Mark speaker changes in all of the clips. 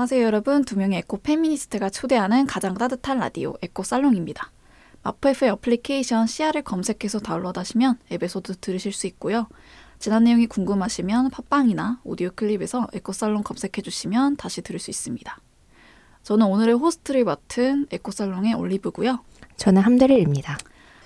Speaker 1: 안녕하세요 여러분. 두 명의 에코 페미니스트가 초대하는 가장 따뜻한 라디오 에코 살롱입니다. 마포 FM의 어플리케이션 CR을 검색해서 다운로드하시면 에피소드 들으실 수 있고요. 지난 내용이 궁금하시면 팟빵이나 오디오 클립에서 에코 살롱 검색해 주시면 다시 들을 수 있습니다. 저는 오늘의 호스트를 맡은 에코 살롱의 올리브고요.
Speaker 2: 저는 함대리입니다.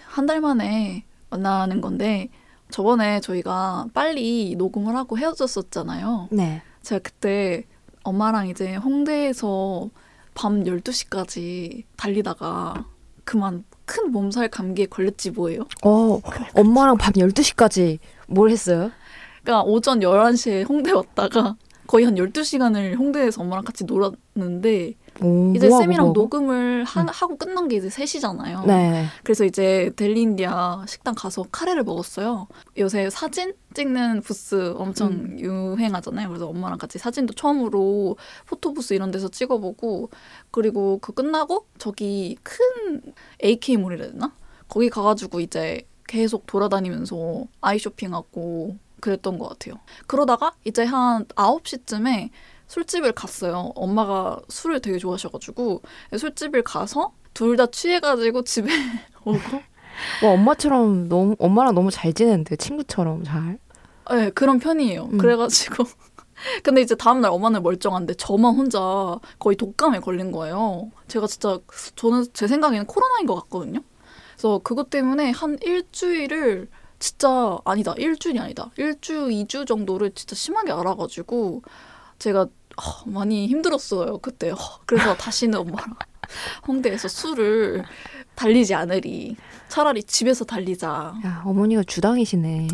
Speaker 1: 한 달 만에 만나는 건데 저번에 저희가 빨리 녹음을 하고 헤어졌었잖아요.
Speaker 2: 네.
Speaker 1: 제가 그때 엄마랑 이제 홍대에서 밤 12시까지 달리다가 그만 큰 몸살 감기에 걸렸지 뭐예요.
Speaker 2: 어, 엄마랑 밤 12시까지 뭘 했어요?
Speaker 1: 그러니까 오전 11시에 홍대 왔다가 거의 한 12시간을 홍대에서 엄마랑 같이 놀았는데
Speaker 2: 오,
Speaker 1: 이제
Speaker 2: 뭐하고
Speaker 1: 쌤이랑
Speaker 2: 뭐하고?
Speaker 1: 녹음을 하, 하고 끝난 게 이제 3시잖아요.
Speaker 2: 네.
Speaker 1: 그래서 이제 델리인디아 식당 가서 카레를 먹었어요. 요새 사진 찍는 부스 엄청
Speaker 2: 음.
Speaker 1: 유행하잖아요. 그래서 엄마랑 같이 사진도 처음으로 포토부스 이런 데서 찍어보고 그리고 그 끝나고 저기 큰 AK몰이라 해야 되나? 거기 가가지고 이제 계속 돌아다니면서 아이 쇼핑하고 그랬던 것 같아요. 그러다가 이제 한 9시쯤에 술집을 갔어요. 엄마가 술을 되게 좋아하셔가지고 술집을 가서 둘 다 취해가지고 집에 오고
Speaker 2: 와, 엄마처럼 너무 엄마랑 너무 잘 지내는데 친구처럼 잘.
Speaker 1: 네, 그런 편이에요.
Speaker 2: 음.
Speaker 1: 그래가지고 근데 이제 다음날 엄마는 멀쩡한데 저만 혼자 거의 독감에 걸린 거예요. 제가 진짜 저는 제 생각에는 코로나인 것 같거든요. 그래서 그것 때문에 한 일주일을 진짜 아니다 일주일이 아니다 일주 이주 정도를 진짜 심하게 알아가지고 제가 어, 많이 힘들었어요 그때. 어, 그래서 다시는 엄마랑 홍대에서 술을 달리지 않으리 차라리 집에서 달리자.
Speaker 2: 야, 어머니가 주당이시네.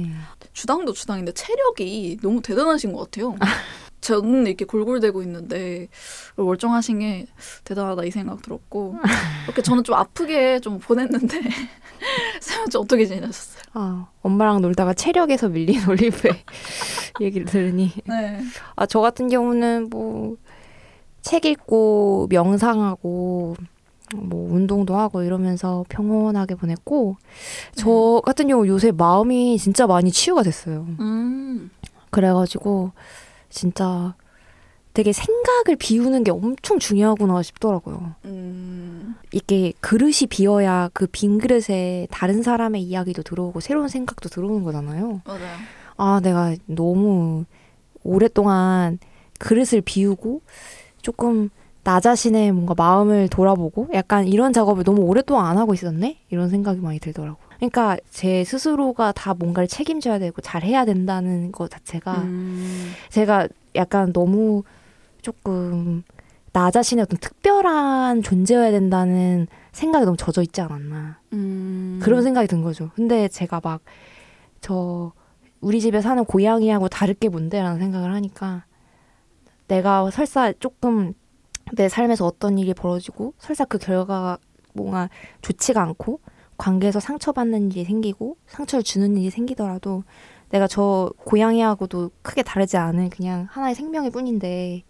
Speaker 1: 주당도 주당인데 체력이 너무 대단하신 것 같아요. 저는 이렇게 골골대고 있는데 멀쩡하신 게 대단하다 이 생각 들었고 이렇게 저는 좀 아프게 좀 보냈는데 쌤은 좀 어떻게 지내셨어요?
Speaker 2: 아, 엄마랑 놀다가 체력에서 밀린 올리브의 얘기를 들으니
Speaker 1: 네.
Speaker 2: 아, 저 같은 경우는 뭐 책 읽고 명상하고 뭐 운동도 하고 이러면서 평온하게 보냈고 저 같은 경우 요새 마음이 진짜 많이 치유가 됐어요.
Speaker 1: 음.
Speaker 2: 그래가지고 진짜 되게 생각을 비우는 게 엄청 중요하구나 싶더라고요.
Speaker 1: 음.
Speaker 2: 이게 그릇이 비어야 그 빈 그릇에 다른 사람의 이야기도 들어오고 새로운 생각도 들어오는 거잖아요.
Speaker 1: 맞아요.
Speaker 2: 아, 내가 너무 오랫동안 그릇을 비우고 조금 나 자신의 뭔가 마음을 돌아보고 약간 이런 작업을 너무 오랫동안 안 하고 있었네? 이런 생각이 많이 들더라고요. 그러니까 제 스스로가 다 뭔가를 책임져야 되고 잘해야 된다는 것 자체가
Speaker 1: 음.
Speaker 2: 제가 약간 너무 조금 나 자신의 어떤 특별한 존재여야 된다는 생각이 너무 젖어 있지 않았나.
Speaker 1: 음.
Speaker 2: 그런 생각이 든 거죠. 근데 제가 막 저 우리 집에 사는 고양이하고 다를 게 뭔데라는 생각을 하니까 내가 설사 조금 내 삶에서 어떤 일이 벌어지고 설사 그 결과가 뭔가 좋지가 않고 관계에서 상처받는 일이 생기고 상처를 주는 일이 생기더라도 내가 저 고양이하고도 크게 다르지 않은 그냥 하나의 생명일 뿐인데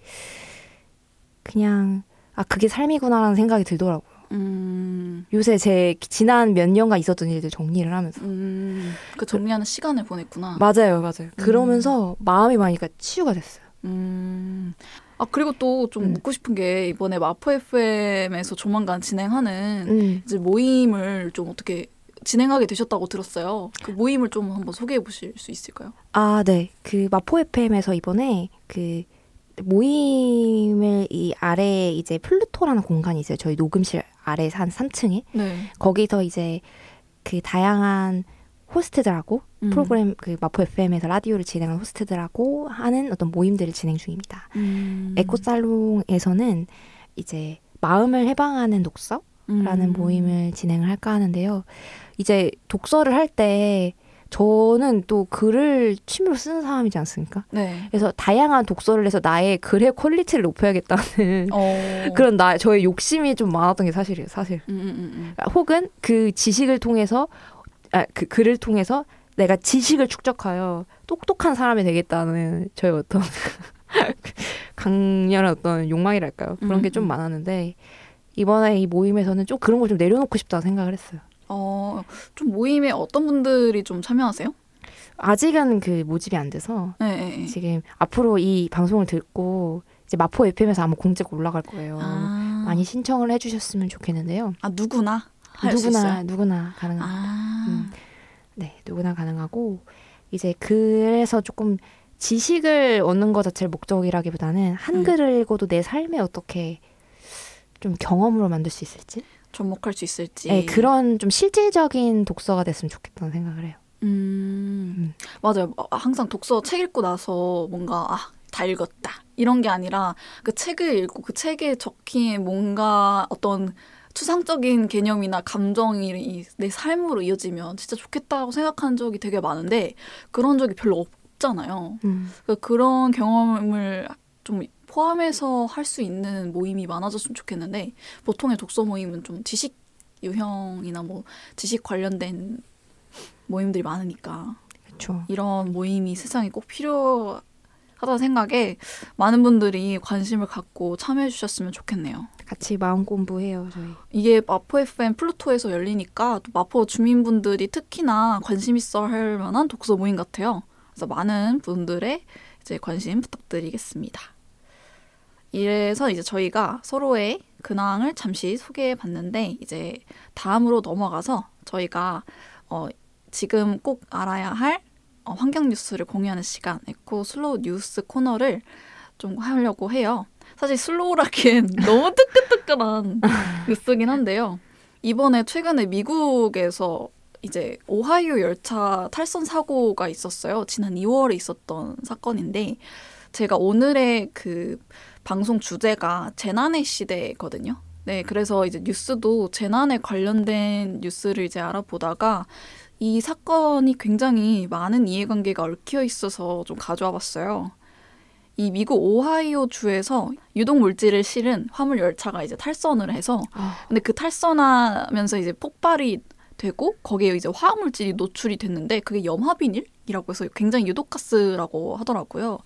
Speaker 2: 그냥 아 그게 삶이구나라는 생각이 들더라고요.
Speaker 1: 음.
Speaker 2: 요새 제 지난 몇 년간 있었던 일들 정리를 하면서
Speaker 1: 음. 그 정리하는 시간을 보냈구나.
Speaker 2: 맞아요, 맞아요. 그러면서 마음이 많이 그러니까 치유가 됐어요.
Speaker 1: 음. 아 그리고 또좀
Speaker 2: 음.
Speaker 1: 묻고 싶은 게 이번에 마포 FM에서 조만간 진행하는
Speaker 2: 음.
Speaker 1: 이제 모임을 좀 어떻게 진행하게 되셨다고 들었어요. 그 모임을 좀 한번 소개해 보실 수 있을까요?
Speaker 2: 아, 네. 그 마포 FM에서 이번에 그 모임을 이 아래 이제 플루토라는 공간이 있어요. 저희 녹음실 아래 한 3층에
Speaker 1: 네.
Speaker 2: 거기서 이제 그 다양한 호스트들하고
Speaker 1: 음.
Speaker 2: 프로그램 그 마포 FM에서 라디오를 진행한 호스트들하고 하는 어떤 모임들을 진행 중입니다.
Speaker 1: 음.
Speaker 2: 에코 살롱에서는 이제 마음을 해방하는 독서 라는
Speaker 1: 음.
Speaker 2: 모임을 진행을 할까 하는데요. 이제 독서를 할 때 저는 또 글을 취미로 쓰는 사람이지 않습니까?
Speaker 1: 네.
Speaker 2: 그래서 다양한 독서를 해서 나의 글의 quality를 높여야겠다는
Speaker 1: 어.
Speaker 2: 그런 나 저의 욕심이 좀 많았던 게 사실이에요. 사실.
Speaker 1: 음, 음, 음,
Speaker 2: 그러니까 혹은 그 지식을 통해서 아, 그 글을 통해서 내가 지식을 축적하여 똑똑한 사람이 되겠다는 저의 어떤 강렬한 어떤 욕망이랄까요? 그런 게좀
Speaker 1: 음, 음.
Speaker 2: 많았는데 이번에 이 모임에서는 좀 그런 걸 좀 내려놓고 싶다 생각을 했어요.
Speaker 1: 어, 좀 모임에 어떤 분들이 좀 참여하세요?
Speaker 2: 아직은 그 모집이 안 돼서
Speaker 1: 네, 네, 네.
Speaker 2: 지금 앞으로 이 방송을 듣고 이제 마포 FM에서 아마 공지가 올라갈 거예요.
Speaker 1: 아,
Speaker 2: 많이 신청을 해주셨으면 좋겠는데요.
Speaker 1: 아 누구나 할수
Speaker 2: 누구나
Speaker 1: 있어요.
Speaker 2: 누구나 가능합니다.
Speaker 1: 아,
Speaker 2: 음. 네, 누구나 가능하고 이제 그래서 조금 지식을 얻는 것 자체를 목적이라기보다는 한글을 읽어도 내 삶에 어떻게 좀 경험으로 만들 수 있을지,
Speaker 1: 접목할 수 있을지.
Speaker 2: 네, 그런 좀 실질적인 독서가 됐으면 좋겠다는 생각을 해요.
Speaker 1: 음,
Speaker 2: 음.
Speaker 1: 맞아요. 어, 항상 독서 책 읽고 나서 뭔가 아, 다 읽었다 이런 게 아니라 그 책을 읽고 그 책에 적힌 뭔가 어떤 추상적인 개념이나 감정이 이- 내 삶으로 이어지면 진짜 좋겠다고 생각한 적이 되게 많은데 그런 적이 별로 없잖아요.
Speaker 2: 음.
Speaker 1: 그러니까 그런 경험을 좀 포함해서 할 수 있는 모임이 많아졌으면 좋겠는데 보통의 독서 모임은 좀 지식 유형이나 뭐 지식 관련된 모임들이 많으니까
Speaker 2: 그렇죠.
Speaker 1: 이런 모임이 세상에 꼭 필요 하다는 생각에 많은 분들이 관심을 갖고 참여해 주셨으면 좋겠네요.
Speaker 2: 같이 마음 공부해요 저희.
Speaker 1: 이게 마포 FM 플루토에서 열리니까 또 마포 주민분들이 특히나 관심 있어 할 만한 독서 모임 같아요. 그래서 많은 분들의 이제 관심 부탁드리겠습니다. 이래서 이제 저희가 서로의 근황을 잠시 소개해 봤는데 이제 다음으로 넘어가서 저희가 어 지금 꼭 알아야 할 어, 환경 뉴스를 공유하는 시간 에코 슬로우 뉴스 코너를 좀 하려고 해요. 사실 slow라기엔 너무 뜨끈뜨끈한 뉴스긴 한데요. 이번에 최근에 미국에서 이제 오하이오 열차 탈선 사고가 있었어요. 지난 2월에 있었던 사건인데 제가 오늘의 그 방송 주제가 재난의 시대거든요. 네, 그래서 이제 뉴스도 재난에 관련된 뉴스를 이제 알아보다가 이 사건이 굉장히 많은 이해관계가 얽혀 있어서 좀 가져와 봤어요. 이 미국 오하이오 주에서 유독 물질을 실은 화물 열차가 이제 탈선을 해서
Speaker 2: 아,
Speaker 1: 근데 그 탈선하면서 이제 폭발이 되고 거기에 이제 화학 물질이 노출이 됐는데 그게 염화비닐 이라고 해서 굉장히 유독가스라고 하더라고요.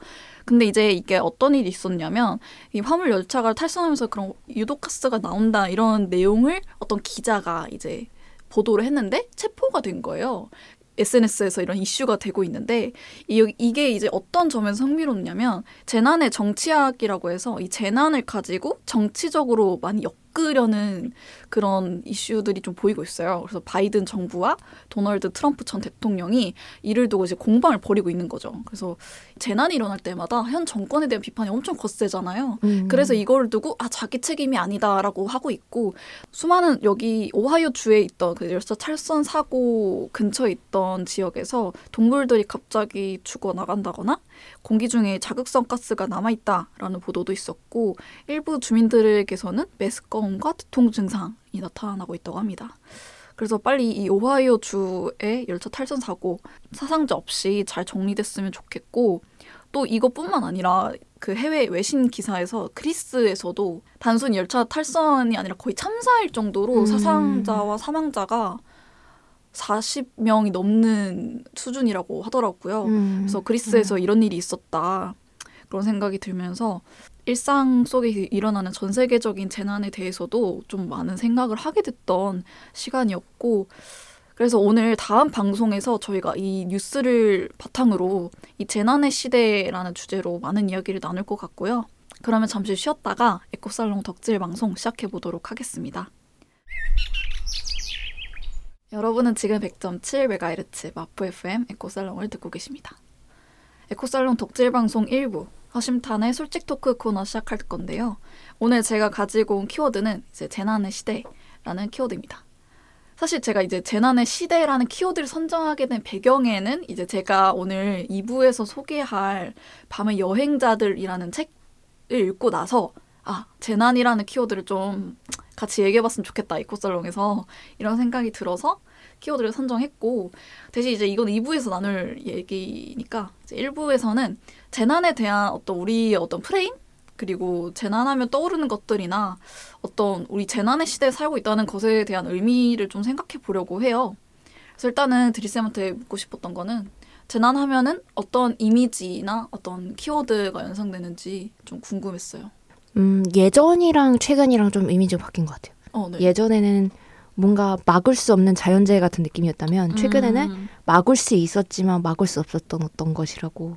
Speaker 1: 근데 이제 이게 어떤 일이 있었냐면 이 화물 열차가 탈선하면서 그런 유독가스가 나온다 이런 내용을 어떤 기자가 이제 보도를 했는데 체포가 된 거예요. SNS에서 이런 이슈가 되고 있는데 이, 이게 이제 어떤 점에서 흥미롭냐면 재난의 정치학이라고 해서 이 재난을 가지고 정치적으로 많이 엮 으려는 그런 이슈들이 좀 보이고 있어요. 그래서 바이든 정부와 도널드 트럼프 전 대통령이 이를 두고 이제 공방을 벌이고 있는 거죠. 그래서 재난이 일어날 때마다 현 정권에 대한 비판이 엄청 거세잖아요.
Speaker 2: 음.
Speaker 1: 그래서 이걸 두고 아 자기 책임이 아니다라고 하고 있고 수많은 여기 오하이오 주에 있던 그 열차 탈선 사고 근처에 있던 지역에서 동물들이 갑자기 죽어 나간다거나 공기 중에 자극성 가스가 남아 있다라는 보도도 있었고 일부 주민들에게서는 메스꺼움과 두통 증상이 나타나고 있다고 합니다. 그래서 빨리 이 오하이오 주의 열차 탈선 사고 사상자 없이 잘 정리됐으면 좋겠고 또 이것뿐만 아니라 그 해외 외신 기사에서 그리스에서도 단순히 열차 탈선이 아니라 거의 참사일 정도로
Speaker 2: 음.
Speaker 1: 사상자와 사망자가 40명이 넘는 수준이라고 하더라고요.
Speaker 2: 음.
Speaker 1: 그래서 그리스에서 이런 일이 있었다. 그런 생각이 들면서 일상 속에 일어나는 전 세계적인 재난에 대해서도 좀 많은 생각을 하게 됐던 시간이었고 그래서 오늘 다음 방송에서 저희가 이 뉴스를 바탕으로 이 재난의 시대라는 주제로 많은 이야기를 나눌 것 같고요. 그러면 잠시 쉬었다가 에코살롱 덕질 방송 시작해 보도록 하겠습니다. 여러분은 지금 100.7MHz 마포 FM 에코살롱을 듣고 계십니다. 에코살롱 덕질 방송 1부 허심탄회 솔직 토크 코너 시작할 건데요. 오늘 제가 가지고 온 키워드는 이제 재난의 시대라는 키워드입니다. 사실 제가 이제 재난의 시대라는 키워드를 선정하게 된 배경에는 이제 제가 오늘 2부에서 소개할 밤의 여행자들이라는 책을 읽고 나서 아 재난이라는 키워드를 좀 같이 얘기해봤으면 좋겠다 이코살롱에서 이런 생각이 들어서 키워드를 선정했고 대신 이제 이건 2부에서 나눌 얘기니까 이제 1부에서는 재난에 대한 어떤 우리의 어떤 프레임 그리고 재난하면 떠오르는 것들이나 어떤 우리 재난의 시대에 살고 있다는 것에 대한 의미를 좀 생각해 보려고 해요. 그래서 일단은 드리쌤한테 묻고 싶었던 거는 재난하면은 어떤 이미지나 어떤 키워드가 연상되는지 좀 궁금했어요.
Speaker 2: 음, 예전이랑 최근이랑 좀 이미지가 바뀐 것 같아요.
Speaker 1: 어, 네.
Speaker 2: 예전에는 뭔가 막을 수 없는 자연재해 같은 느낌이었다면 최근에는
Speaker 1: 음,
Speaker 2: 막을 수 있었지만 막을 수 없었던 어떤 것이라고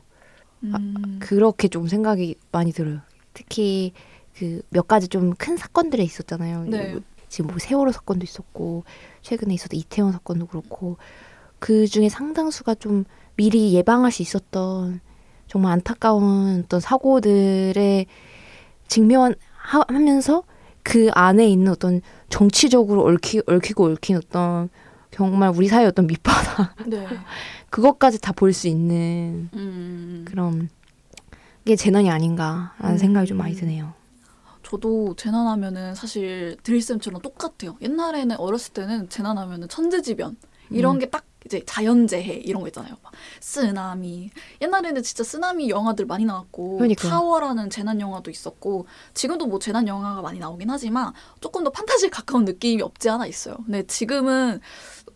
Speaker 1: 음,
Speaker 2: 그렇게 좀 생각이 많이 들어요. 특히 그 몇 가지 좀 큰 사건들이 있었잖아요.
Speaker 1: 네.
Speaker 2: 뭐 지금 뭐 세월호 사건도 있었고 최근에 있었던 이태원 사건도 그렇고 그 중에 상당수가 좀 미리 예방할 수 있었던 정말 안타까운 어떤 사고들에 직면하면서 그 안에 있는 어떤 정치적으로 얽히, 얽히고 얽힌 어떤 정말 우리 사회의 어떤 밑바닥
Speaker 1: 네.
Speaker 2: 그것까지 다 볼 수 있는
Speaker 1: 음.
Speaker 2: 그런 게 재난이 아닌가라는
Speaker 1: 음.
Speaker 2: 생각이 좀 많이 드네요.
Speaker 1: 저도 재난하면은 사실 드릴쌤처럼 똑같아요. 옛날에는 어렸을 때는 재난하면은 천재지변 이런
Speaker 2: 음.
Speaker 1: 게딱 이제 자연재해 이런 거 있잖아요. 막 쓰나미. 옛날에는 진짜 쓰나미 영화들 많이 나왔고
Speaker 2: 그러니까요.
Speaker 1: 타워라는 재난 영화도 있었고 지금도 뭐 재난 영화가 많이 나오긴 하지만 조금 더 판타지에 가까운 느낌이 없지 않아 있어요. 근데 지금은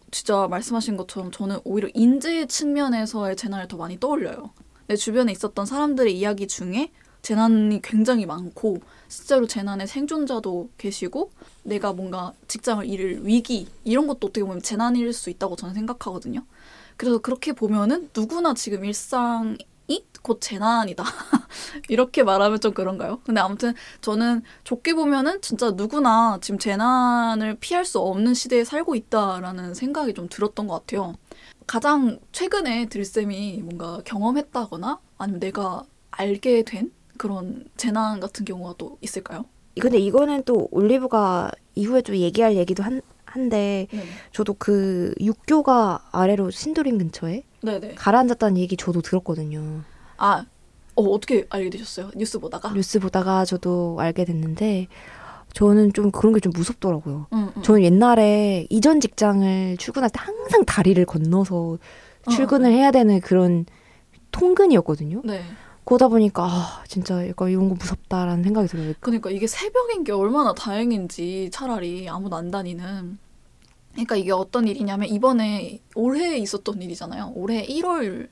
Speaker 1: 진짜 말씀하신 것처럼 저는 오히려 인재 측면에서의 재난을 더 많이 떠올려요. 내 주변에 있었던 사람들의 이야기 중에 재난이 굉장히 많고 실제로 재난의 생존자도 계시고 내가 뭔가 직장을 잃을 위기 이런 것도 어떻게 보면 재난일 수 있다고 저는 생각하거든요. 그래서 그렇게 보면은 누구나 지금 일상이 곧 재난이다. 이렇게 말하면 좀 그런가요? 근데 아무튼 저는 좋게 보면은 진짜 누구나 지금 재난을 피할 수 없는 시대에 살고 있다라는 생각이 좀 들었던 것 같아요. 가장 최근에 들쌤이 뭔가 경험했다거나 아니면 내가 알게 된 그런 재난 같은 경우가 또 있을까요?
Speaker 2: 근데 이거는 또 올리브가 이후에 좀 얘기할 얘기도 한, 한데
Speaker 1: 네.
Speaker 2: 저도 그 육교가 아래로 신도림 근처에
Speaker 1: 네네.
Speaker 2: 가라앉았다는 얘기 저도 들었거든요.
Speaker 1: 아, 어, 어떻게 알게 되셨어요? 뉴스 보다가?
Speaker 2: 뉴스 보다가 저도 알게 됐는데 저는 좀 그런 게 좀 무섭더라고요.
Speaker 1: 응, 응.
Speaker 2: 저는 옛날에 이전 직장을 출근할 때 항상 다리를 건너서 출근을 해야 되는 그런 통근이었거든요.
Speaker 1: 네.
Speaker 2: 그러다 보니까 아, 진짜 약간 이런 거 무섭다라는 생각이 들어요.
Speaker 1: 그러니까 이게 새벽인 게 얼마나 다행인지 차라리 아무도 안 다니는. 그러니까 이게 어떤 일이냐면 이번에 올해 있었던 일이잖아요. 올해 1월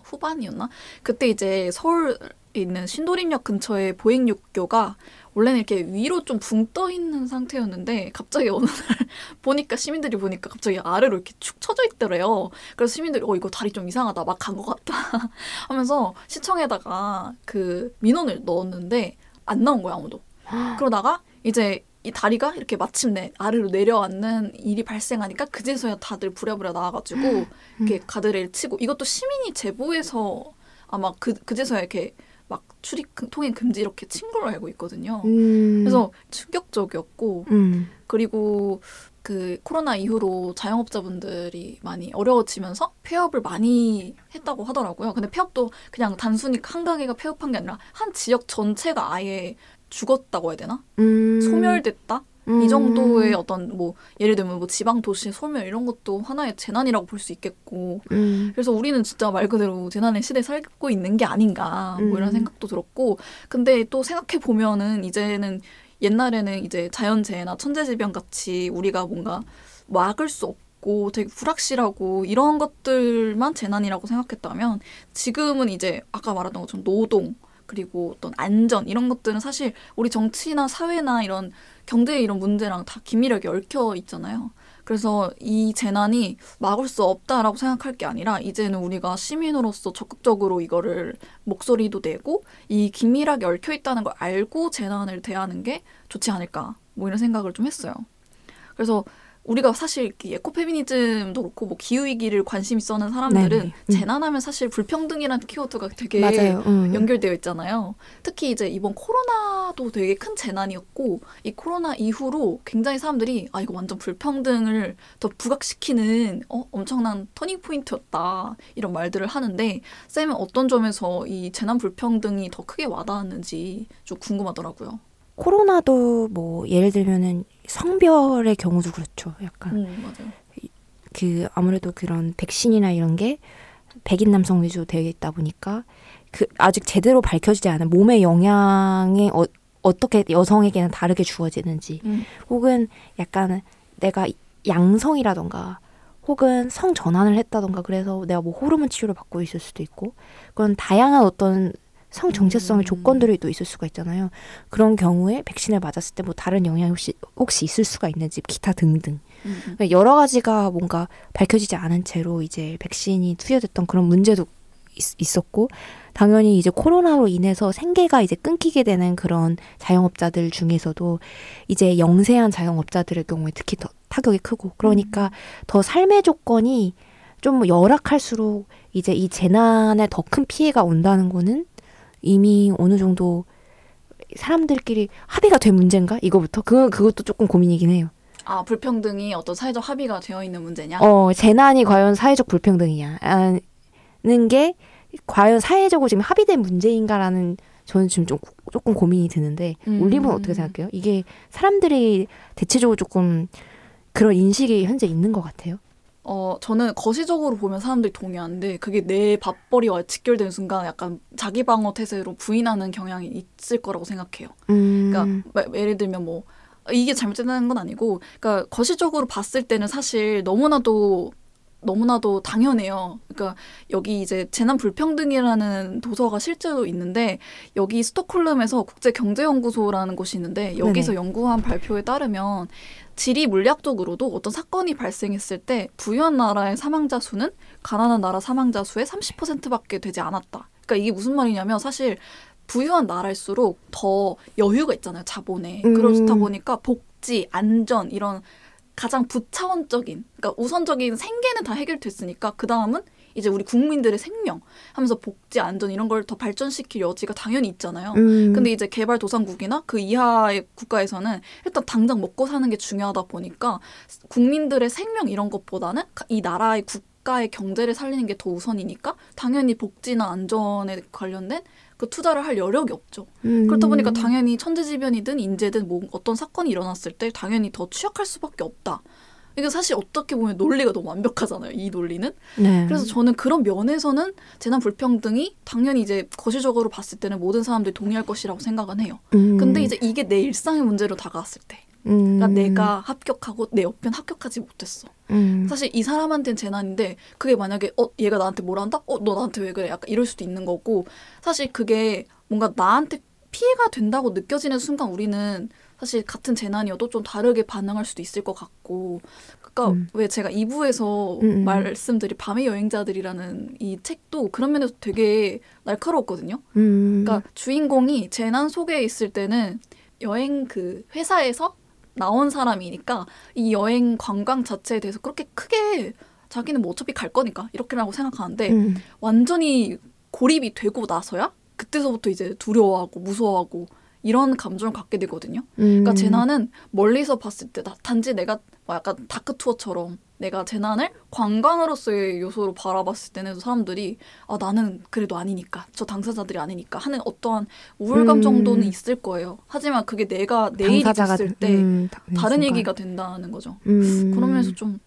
Speaker 1: 후반이었나? 그때 이제 서울에 있는 신도림역 근처에 보행육교가 원래는 이렇게 위로 좀 붕 떠 있는 상태였는데 갑자기 어느 날 보니까 시민들이 보니까 갑자기 아래로 이렇게 축 처져 있더래요. 그래서 시민들이 어 이거 다리 좀 이상하다 막 간 것 같다 하면서 시청에다가 그 민원을 넣었는데 안 나온 거야 아무도. 그러다가 이제 이 다리가 이렇게 마침내 아래로 내려앉는 일이 발생하니까 그제서야 다들 부랴부랴 나와가지고 이렇게 가드레일 치고 이것도 시민이 제보해서 아마 그 그제서야 이렇게 막 출입 통행 금지 이렇게 친 걸로 알고 있거든요.
Speaker 2: 음,
Speaker 1: 그래서 충격적이었고
Speaker 2: 음,
Speaker 1: 그리고 그 코로나 이후로 자영업자분들이 많이 어려워지면서 폐업을 많이 했다고 하더라고요. 근데 폐업도 그냥 단순히 한 가게가 폐업한 게 아니라 한 지역 전체가 아예 죽었다고 해야 되나?
Speaker 2: 음,
Speaker 1: 소멸됐다?
Speaker 2: 음,
Speaker 1: 이 정도의 어떤 뭐 예를 들면 뭐 지방 도시 소멸 이런 것도 하나의 재난이라고 볼 수 있겠고.
Speaker 2: 음,
Speaker 1: 그래서 우리는 진짜 말 그대로 재난의 시대에 살고 있는 게 아닌가 뭐 이런
Speaker 2: 음.
Speaker 1: 생각도 들었고. 근데 또 생각해 보면은 이제는 옛날에는 이제 자연재해나 천재지변 같이 우리가 뭔가 막을 수 없고 되게 불확실하고 이런 것들만 재난이라고 생각했다면 지금은 이제 아까 말했던 것처럼 노동 그리고 어떤 안전 이런 것들은 사실 우리 정치나 사회나 이런 경제 이런 문제랑 다 긴밀하게 얽혀 있잖아요. 그래서 이 재난이 막을 수 없다라고 생각할 게 아니라 이제는 우리가 시민으로서 적극적으로 이거를 목소리도 내고 이 긴밀하게 얽혀 있다는 걸 알고 재난을 대하는 게 좋지 않을까 뭐 이런 생각을 좀 했어요. 그래서 우리가 사실 이 에코페미니즘도 그렇고 뭐 기후 위기를 관심 있어 하는 사람들은
Speaker 2: 네네. 음.
Speaker 1: 재난하면 사실 불평등이라는 키워드가 되게.
Speaker 2: 음.
Speaker 1: 연결되어 있잖아요. 특히 이제 이번 코로나도 되게 큰 재난이었고 이 코로나 이후로 굉장히 사람들이 아 이거 완전 불평등을 더 부각시키는 어, 엄청난 터닝 포인트였다 이런 말들을 하는데 쌤은 어떤 점에서 이 재난 불평등이 더 크게 와닿았는지 좀 궁금하더라고요.
Speaker 2: 코로나도 뭐 예를 들면은 성별의 경우도 그렇죠. 약간
Speaker 1: 음.
Speaker 2: 그 아무래도 그런 백신이나 이런 게 백인 남성 위주로 되어 있다 보니까 그 아직 제대로 밝혀지지 않은 몸의 영향에 어, 어떻게 여성에게는 다르게 주어지는지
Speaker 1: 음.
Speaker 2: 혹은 약간 내가 양성이라던가 혹은 성 전환을 했다던가 그래서 내가 뭐 호르몬 치료를 받고 있을 수도 있고 그런 다양한 어떤 성 정체성의
Speaker 1: 음.
Speaker 2: 조건들이 또 있을 수가 있잖아요. 그런 경우에 백신을 맞았을 때 뭐 다른 영향이 혹시 혹시 있을 수가 있는지 기타 등등
Speaker 1: 음, 음.
Speaker 2: 그러니까 여러 가지가 뭔가 밝혀지지 않은 채로 이제 백신이 투여됐던 그런 문제도 있, 었고 당연히 이제 코로나로 인해서 생계가 이제 끊기게 되는 그런 자영업자들 중에서도 이제 영세한 자영업자들의 경우에 특히 더 타격이 크고 그러니까 음. 더 삶의 조건이 좀 열악할수록 이제 이 재난에 더 큰 피해가 온다는 거는 이미 어느 정도 사람들끼리 합의가 된 문제인가? 이거부터 그 그것도 조금 고민이긴 해요.
Speaker 1: 아 불평등이 어떤 사회적 합의가 되어 있는 문제냐?
Speaker 2: 어 재난이 과연 사회적 불평등이냐? 하는 게 과연 사회적으로 지금 합의된 문제인가라는 저는 지금 좀 조금 고민이 드는데 음. 올림은 어떻게 생각해요? 이게 사람들이 대체적으로 조금 그런 인식이 현재 있는 것 같아요.
Speaker 1: 어, 저는 거시적으로 보면 사람들이 동의하는데 그게 내 밥벌이와 직결되는 순간 약간 자기 방어 태세로 부인하는 경향이 있을 거라고 생각해요. 음. 그러니까 예를 들면 뭐 이게 잘못된다는 건 아니고 그러니까 거시적으로 봤을 때는 사실 너무나도 너무나도 당연해요. 그러니까 여기 이제 재난 불평등이라는 도서가 실제로 있는데 여기 스톡홀름에서 국제 경제 연구소라는 곳이 있는데 여기서 네네. 연구한 발표에 따르면 지리 물리학적으로도 어떤 사건이 발생했을 때 부유한 나라의 사망자 수는 가난한 나라 사망자 수의 30%밖에 되지 않았다. 그러니까 이게 무슨 말이냐면 사실 부유한 나라일수록 더 여유가 있잖아요, 자본에. 음. 그렇다 보니까 복지, 안전 이런 가장 부차원적인, 그러니까 우선적인 생계는 다 해결됐으니까 그 다음은 이제 우리 국민들의 생명 하면서 복지 안전 이런 걸 더 발전시킬 여지가 당연히 있잖아요. 음. 근데 이제 개발도상국이나 그 이하의 국가에서는 일단 당장 먹고 사는 게 중요하다 보니까 국민들의 생명 이런 것보다는 이 나라의 국 가의 경제를 살리는 게 더 우선이니까 당연히 복지나 안전에 관련된 그 투자를 할 여력이 없죠. 음. 그렇다 보니까 당연히 천재지변이든 인재든 뭐 어떤 사건이 일어났을 때 당연히 더 취약할 수밖에 없다. 이게 사실 어떻게 보면 논리가 너무 완벽하잖아요. 이 논리는. 네. 그래서 저는 그런 면에서는 재난 불평등이 당연히 이제 거시적으로 봤을 때는 모든 사람들이 동의할 것이라고 생각은 해요. 음. 근데 이제 이게 내 일상의 문제로 다가왔을 때. 그러니까 음. 내가 합격하고 내 옆엔 합격하지 못했어. 음. 사실 이 사람한테는 재난인데 그게 만약에 어 얘가 나한테 뭘 한다? 어 너 나한테 왜 그래? 약간 이럴 수도 있는 거고 사실 그게 뭔가 나한테 피해가 된다고 느껴지는 순간 우리는 사실 같은 재난이어도 좀 다르게 반응할 수도 있을 것 같고 그러니까 음. 왜 제가 2부에서 음, 음. 말씀드린 밤의 여행자들이라는 이 책도 그런 면에서 되게 날카로웠거든요. 음. 그러니까 주인공이 재난 속에 있을 때는 여행 그 회사에서 나온 사람이니까 이 여행 관광 자체에 대해서 그렇게 크게 자기는 뭐 어차피 갈 거니까 이렇게라고 생각하는데 음. 완전히 고립이 되고 나서야 그때서부터 이제 두려워하고 무서워하고 이런 감정을 갖게 되거든요. 그러니까 음. 그러니까 재난은 멀리서 봤을 때 단지 내가 뭐 약간 다크 투어처럼 내가 재난을 관광으로서의 요소로 바라봤을 때는 사람들이 아 나는 그래도 아니니까 저 당사자들이 아니니까 하는 어떠한 우울감 음. 정도는 있을 거예요. 하지만 그게 내가 내일이 됐을 때 음, 다른 순간. 얘기가 된다는 거죠. 음. 그러면서 좀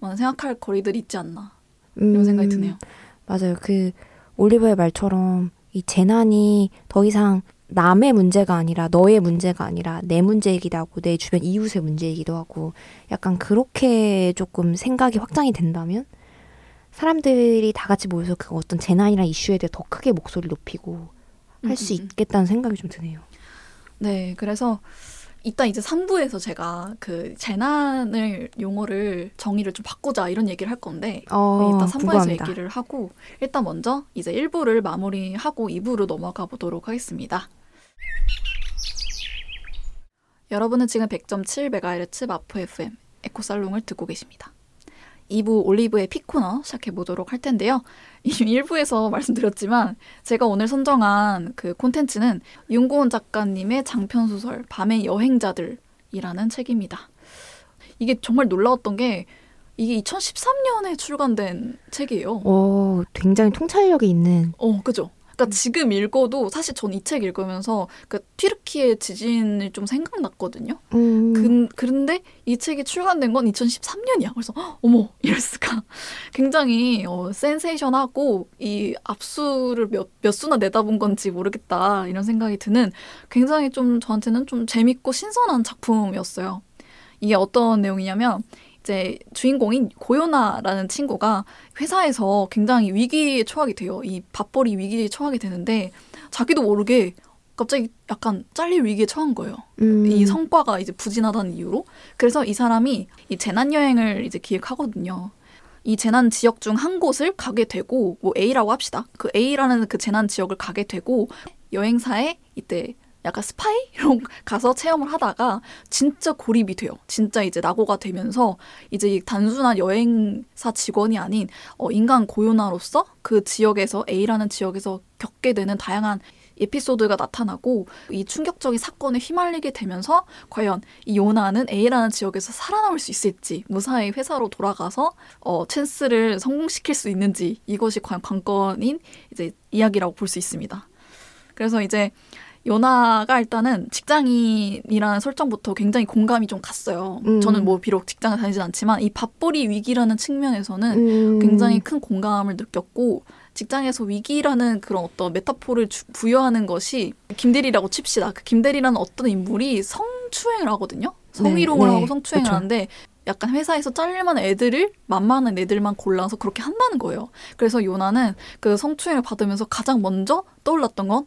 Speaker 1: 많은 생각할 거리들이 있지 않나 이런 음. 생각이 드네요.
Speaker 2: 맞아요. 그 올리버의 말처럼 이 재난이 더 이상 남의 문제가 아니라 너의 문제가 아니라 내 문제이기도 하고 내 주변 이웃의 문제이기도 하고 약간 그렇게 조금 생각이 확장이 된다면 사람들이 다 같이 모여서 그 어떤 재난이나 이슈에 대해 더 크게 목소리를 높이고 할수 음, 음, 음. 있겠다는 생각이 좀 드네요.
Speaker 1: 네, 그래서 이따 이제 3부에서 제가 그 재난을 용어를 정의를 좀 바꾸자 이런 얘기를 할 건데 어, 이따 3부에서 궁금합니다. 얘기를 하고 일단 먼저 이제 1부를 마무리하고 2부로 넘어가 보도록 하겠습니다. 여러분은 지금 100.7MHz 마포 FM 에코살롱을 듣고 계십니다. 2부 올리브의 피코너 시작해 보도록 할 텐데요. 이미 1부에서 말씀드렸지만 제가 오늘 선정한 그 콘텐츠는 윤고은 작가님의 장편 소설 밤의 여행자들이라는 책입니다. 이게 정말 놀라웠던 게 이게 2013년에 출간된 책이에요.
Speaker 2: 오, 굉장히 통찰력이 있는.
Speaker 1: 어, 그죠. 그러니까 음. 지금 읽어도 사실 전 이 책 읽으면서 그 튀르키의 지진이 좀 생각났거든요. 음. 그, 그런데 이 책이 출간된 건 2013년이야. 그래서 어머 이럴 수가 굉장히 어, 센세이션하고 이 압수를 몇, 몇 수나 내다본 건지 모르겠다 이런 생각이 드는 굉장히 좀 저한테는 좀 재밌고 신선한 작품이었어요. 이게 어떤 내용이냐면 이제 주인공인 고요나라는 친구가 회사에서 굉장히 위기에 처하게 돼요. 이 밥벌이 위기에 처하게 되는데 자기도 모르게 갑자기 약간 잘릴 위기에 처한 거예요. 음. 이 성과가 이제 부진하다는 이유로. 그래서 이 사람이 이 재난 여행을 이제 기획하거든요. 이 재난 지역 중 한 곳을 가게 되고 뭐 A라고 합시다. 그 A라는 그 재난 지역을 가게 되고 여행사에 이때 약간 스파이로 가서 체험을 하다가 진짜 고립이 돼요. 진짜 이제 낙오가 되면서 이제 단순한 여행사 직원이 아닌 어, 인간 고요나로서 그 지역에서 A라는 지역에서 겪게 되는 다양한 에피소드가 나타나고 이 충격적인 사건에 휘말리게 되면서 과연 이 요나는 A라는 지역에서 살아남을 수 있을지 무사히 회사로 돌아가서 어, 찬스를 성공시킬 수 있는지 이것이 과연 관건인 이제 이야기라고 볼 수 있습니다. 그래서 이제 요나가 일단은 직장인이라는 설정부터 굉장히 공감이 좀 갔어요.
Speaker 2: 음.
Speaker 1: 저는 뭐 비록 직장을 다니진 않지만 이 밥벌이 위기라는 측면에서는
Speaker 2: 음.
Speaker 1: 굉장히 큰 공감을 느꼈고 직장에서 위기라는 그런 어떤 메타포를 주- 부여하는 것이 김대리라고 칩시다. 그 김대리라는 어떤 인물이 성추행을 하거든요. 성희롱을
Speaker 2: 네,
Speaker 1: 하고 성추행을
Speaker 2: 그쵸.
Speaker 1: 하는데 약간 회사에서 잘릴만한 애들을 만만한 애들만 골라서 그렇게 한다는 거예요. 그래서 요나는 그 성추행을 받으면서 가장 먼저 떠올랐던 건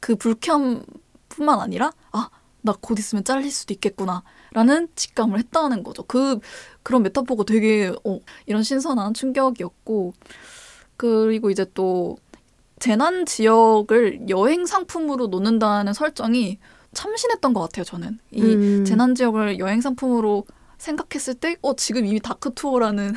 Speaker 1: 그 불쾌함뿐만 아니라 아 나 곧 있으면 잘릴 수도 있겠구나 라는 직감을 했다는 거죠. 그 그런 메타포가 되게 어, 이런 신선한 충격이었고 그리고 이제 또 재난 지역을 여행 상품으로 놓는다는 설정이 참신했던 것 같아요. 저는 이
Speaker 2: 음.
Speaker 1: 재난 지역을 여행 상품으로 생각했을 때, 어 지금 이미 dark tour라는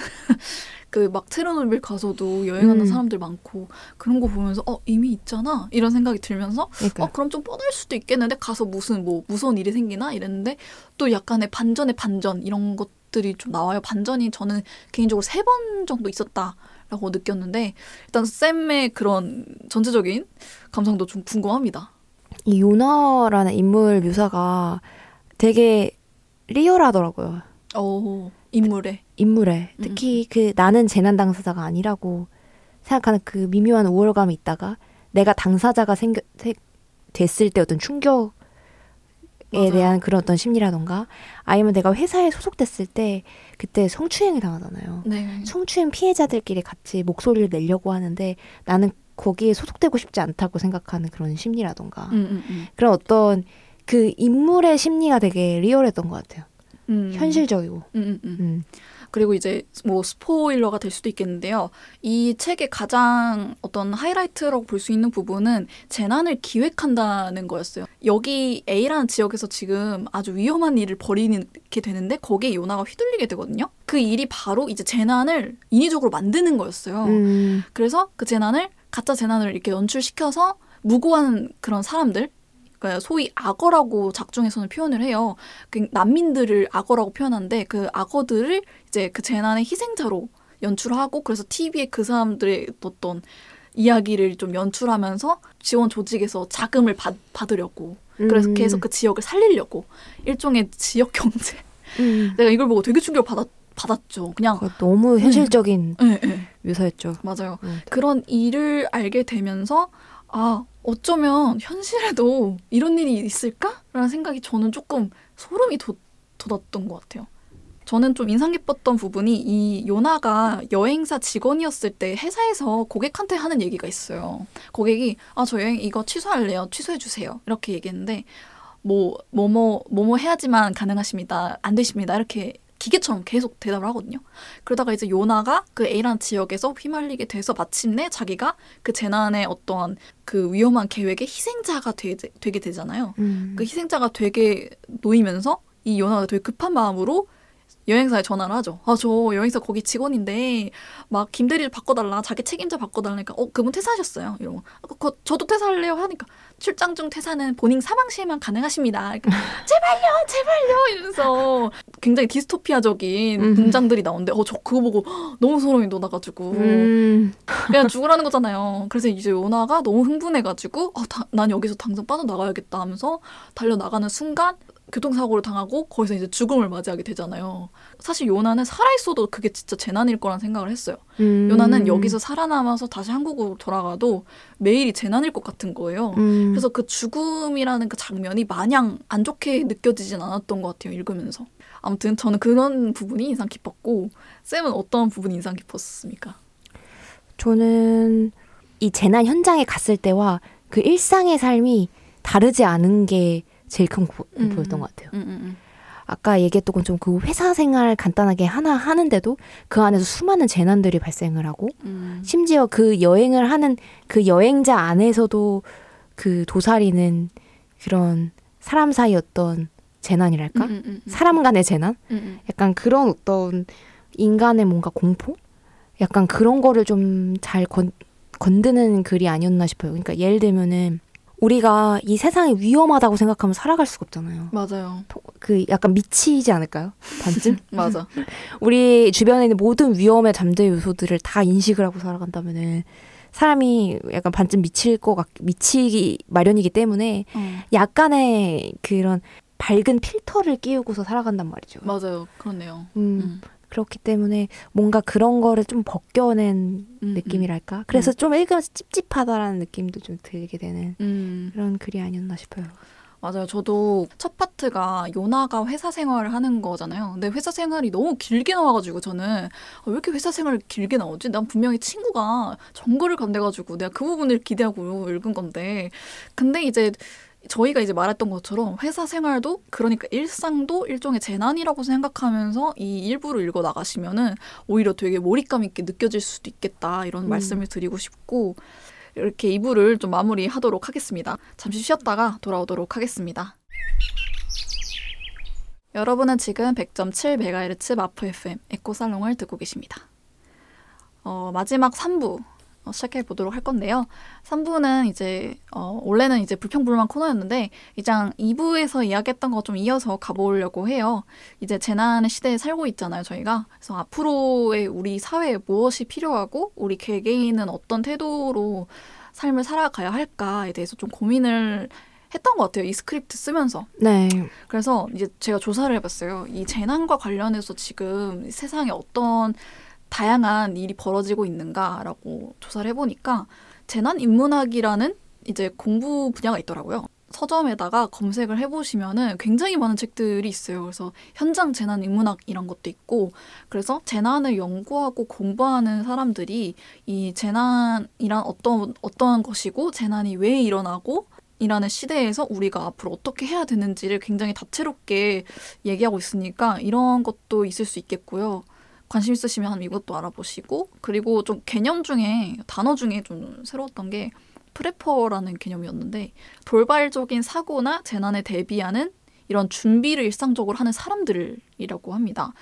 Speaker 1: 그막 체르노빌 가서도 여행하는
Speaker 2: 음.
Speaker 1: 사람들 많고 그런 거 보면서 어 이미 있잖아 이런 생각이 들면서
Speaker 2: 그러니까.
Speaker 1: 어 그럼 좀 뻔할 수도 있겠는데 가서 무슨 뭐 무서운 일이 생기나 이랬는데 또 약간의 반전의 반전 이런 것들이 좀 나와요. 반전이 저는 개인적으로 세 번 정도 있었다 라고 느꼈는데 일단 쌤의 그런 전체적인 감상도 좀 궁금합니다.
Speaker 2: 이 요나라는 인물 묘사가 되게 리얼하더라고요.
Speaker 1: 어 인물에
Speaker 2: 인물에 특히 그 나는 재난 당사자가 아니라고 생각하는 그 미묘한 우월감이 있다가 내가 당사자가 생겨 세- 됐을 때 어떤 충격에
Speaker 1: 맞아요.
Speaker 2: 대한 그런 어떤 심리라던가 아니면 내가 회사에 소속됐을 때 그때 성추행을 당하잖아요.
Speaker 1: 네.
Speaker 2: 성추행 피해자들끼리 같이 목소리를 내려고 하는데 나는 거기에 소속되고 싶지 않다고 생각하는 그런 심리라던가
Speaker 1: 음, 음, 음.
Speaker 2: 그런 어떤 그 인물의 심리가 되게 리얼했던 것 같아요.
Speaker 1: 음.
Speaker 2: 현실적이고.
Speaker 1: 음, 음, 음.
Speaker 2: 음.
Speaker 1: 그리고 이제 뭐 스포일러가 될 수도 있겠는데요. 이 책의 가장 어떤 하이라이트라고 볼 수 있는 부분은 재난을 기획한다는 거였어요. 여기 A라는 지역에서 지금 아주 위험한 일을 벌이게 되는데 거기에 요나가 휘둘리게 되거든요. 그 일이 바로 이제 재난을 인위적으로 만드는 거였어요.
Speaker 2: 음.
Speaker 1: 그래서 그 재난을 가짜 재난을 이렇게 연출시켜서 무고한 그런 사람들 소위 악어라고 작중에서는 표현을 해요. 그 난민들을 악어라고 표현하는데 그 악어들을 이제 그 재난의 희생자로 연출하고 그래서 TV에 그 사람들의 어떤 이야기를 좀 연출하면서 지원 조직에서 자금을 받, 받으려고 그래서
Speaker 2: 음.
Speaker 1: 계속 그 지역을 살리려고 일종의 지역 경제.
Speaker 2: 음.
Speaker 1: 내가 이걸 보고 되게 충격 받았 받았죠. 그냥
Speaker 2: 너무 현실적인
Speaker 1: 예, 예.
Speaker 2: 묘사였죠.
Speaker 1: 맞아요.
Speaker 2: 음.
Speaker 1: 그런 일을 알게 되면서 아 어쩌면 현실에도 이런 일이 있을까 라는 생각이 저는 조금 소름이 돋, 돋았던 것 같아요. 저는 좀 인상 깊었던 부분이 이 요나가 여행사 직원이었을 때 회사에서 고객한테 하는 얘기가 있어요. 고객이 아 저 여행 이거 취소할래요. 취소해 주세요. 이렇게 얘기했는데 뭐 뭐뭐 뭐뭐 해야지만 가능하십니다. 안 되십니다. 이렇게 기계처럼 계속 대답을 하거든요. 그러다가 이제 요나가 그 A라는 지역에서 휘말리게 돼서 마침내 자기가 그 재난의 어떠한 그 위험한 계획의 희생자가 되, 되게 되잖아요.
Speaker 2: 음.
Speaker 1: 그 희생자가 되게 놓이면서 이 요나가 되게 급한 마음으로 여행사에 전화를 하죠. 아, 저 여행사 거기 직원인데 막 김대리를 바꿔달라. 자기 책임자 바꿔달라니까 어 그분 퇴사하셨어요. 이러고 아, 그, 그, 저도 퇴사할래요 하니까 출장 중 퇴사는 본인 사망 시에만 가능하십니다. 그러니까 제발요, 제발요 이러면서 굉장히 디스토피아적인
Speaker 2: 음.
Speaker 1: 문장들이 나오는데 어 저 그거 보고 너무 소름이 돋아가지고
Speaker 2: 음.
Speaker 1: 그냥 죽으라는 거잖아요. 그래서 이제 요나가 너무 흥분해가지고 어, 다- 난 여기서 당장 빠져나가야겠다 하면서 달려 나가는 순간 교통사고를 당하고 거기서 이제 죽음을 맞이하게 되잖아요. 사실 요나는 살아있어도 그게 진짜 재난일 거란 생각을 했어요.
Speaker 2: 음.
Speaker 1: 요나는 여기서 살아남아서 다시 한국으로 돌아가도 매일이 재난일 것 같은 거예요.
Speaker 2: 음.
Speaker 1: 그래서 그 죽음이라는 그 장면이 마냥 안 좋게 느껴지진 않았던 것 같아요. 읽으면서. 아무튼 저는 그런 부분이 인상 깊었고 쌤은 어떤 부분이 인상 깊었습니까?
Speaker 2: 저는 이 재난 현장에 갔을 때와 그 일상의 삶이 다르지 않은 게 제일 큰 고,
Speaker 1: 음.
Speaker 2: 보였던 것 같아요.
Speaker 1: 음, 음,
Speaker 2: 아까 얘기했던 건 좀 그 회사 생활 간단하게 하나 하는데도 그 안에서 수많은 재난들이 발생을 하고
Speaker 1: 음.
Speaker 2: 심지어 그 여행을 하는 그 여행자 안에서도 그 도사리는 그런 사람 사이 어떤 재난이랄까?
Speaker 1: 음, 음.
Speaker 2: 사람 간의 재난? 약간 그런 어떤 인간의 뭔가 공포? 약간 그런 거를 좀 잘 건드는 글이 아니었나 싶어요. 그러니까 예를 들면은 우리가 이 세상이 위험하다고 생각하면 살아갈 수가 없잖아요.
Speaker 1: 맞아요.
Speaker 2: 그 약간 미치지 않을까요? 반쯤?
Speaker 1: 맞아.
Speaker 2: 우리 주변에 있는 모든 위험의 잠재 요소들을 다 인식을 하고 살아간다면은 사람이 약간 반쯤 미칠 것 같, 미치기 마련이기 때문에
Speaker 1: 어.
Speaker 2: 약간의 그런 밝은 필터를 끼우고서 살아간단 말이죠.
Speaker 1: 맞아요. 그렇네요.
Speaker 2: 음,
Speaker 1: 음.
Speaker 2: 그렇기 때문에 뭔가 그런 거를 좀 벗겨낸
Speaker 1: 음,
Speaker 2: 느낌이랄까? 그래서 좀 읽으면서 찝찝하다라는 느낌도 좀 들게 되는
Speaker 1: 음.
Speaker 2: 그런 글이 아니었나 싶어요.
Speaker 1: 맞아요. 저도 첫 파트가 요나가 회사 생활을 하는 거잖아요. 근데 회사 생활이 너무 길게 나와가지고 저는 아, 왜 이렇게 회사 생활 길게 나오지? 난 분명히 친구가 정글을 간대가지고 내가 그 부분을 기대하고 읽은 건데. 근데 이제 저희가 이제 말했던 것처럼 회사 생활도 그러니까 일상도 일종의 재난이라고 생각하면서 이 일부를 읽어 나가시면은 오히려 되게 몰입감 있게 느껴질 수도 있겠다 이런
Speaker 2: 음.
Speaker 1: 말씀을 드리고 싶고 이렇게 2부를 좀 마무리하도록 하겠습니다. 잠시 쉬었다가 돌아오도록 하겠습니다. 여러분은 지금 100.7MHz 마프 FM 에코살롱을 듣고 계십니다. 어, 마지막 3부 어, 시작해 보도록 할 건데요. 3부는 이제 어, 원래는 이제 불평불만 코너였는데 이장 2부에서 이야기했던 거 좀 이어서 가보려고 해요. 이제 재난의 시대에 살고 있잖아요, 저희가. 그래서 앞으로의 우리 사회에 무엇이 필요하고 우리 개개인은 어떤 태도로 삶을 살아가야 할까에 대해서 좀 고민을 했던 것 같아요. 이 스크립트 쓰면서.
Speaker 2: 네.
Speaker 1: 그래서 이제 제가 조사를 해봤어요. 이 재난과 관련해서 지금 세상에 어떤 다양한 일이 벌어지고 있는가라고 조사를 해보니까 재난 인문학이라는 이제 공부 분야가 있더라고요. 서점에다가 검색을 해보시면은 굉장히 많은 책들이 있어요. 그래서 현장 재난 인문학 이런 것도 있고, 그래서 재난을 연구하고 공부하는 사람들이 이 재난이란 어떤 어떤 것이고 재난이 왜 일어나고 이라는 시대에서 우리가 앞으로 어떻게 해야 되는지를 굉장히 다채롭게 얘기하고 있으니까 이런 것도 있을 수 있겠고요. 관심 있으시면 이것도 알아보시고 그리고 좀 개념 중에 단어 중에 좀 새로웠던 게 프레퍼라는 개념이었는데 돌발적인 사고나 재난에 대비하는 이런 준비를 일상적으로 하는 사람들이라고 합니다.